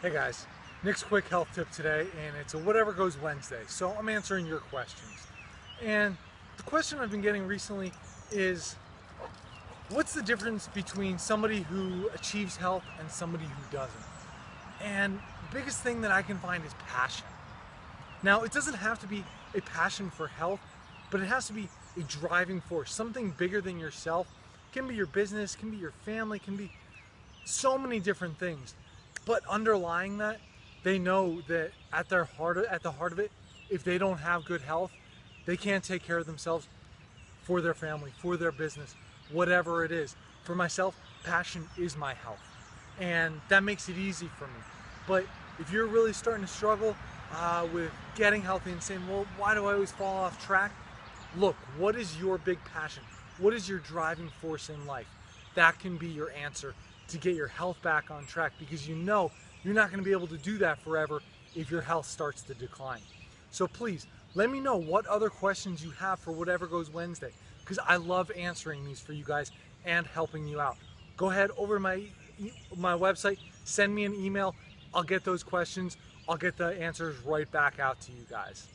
Hey guys, Nick's quick health tip today, and it's a whatever goes Wednesday. So I'm answering your questions. And the question I've been getting recently is what's the difference between somebody who achieves health and somebody who doesn't? And the biggest thing that I can find is passion. Now, it doesn't have to be a passion for health, but it has to be a driving force, something bigger than yourself. It can be your business, can be your family, can be so many different things. But underlying that, they know that at their heart at the heart of it, if they don't have good health, they can't take care of themselves for their family, for their business, whatever it is. For myself, passion is my health. And that makes it easy for me. But if you're really starting to struggle uh, with getting healthy and saying, well, why do I always fall off track? Look, what is your big passion? What is your driving force in life? That can be your answer to get your health back on track because you know you're not going to be able to do that forever if your health starts to decline. So please, let me know what other questions you have for Whatever Goes Wednesday because I love answering these for you guys and helping you out. Go ahead over to my, my website, send me an email. I'll get those questions. I'll get the answers right back out to you guys.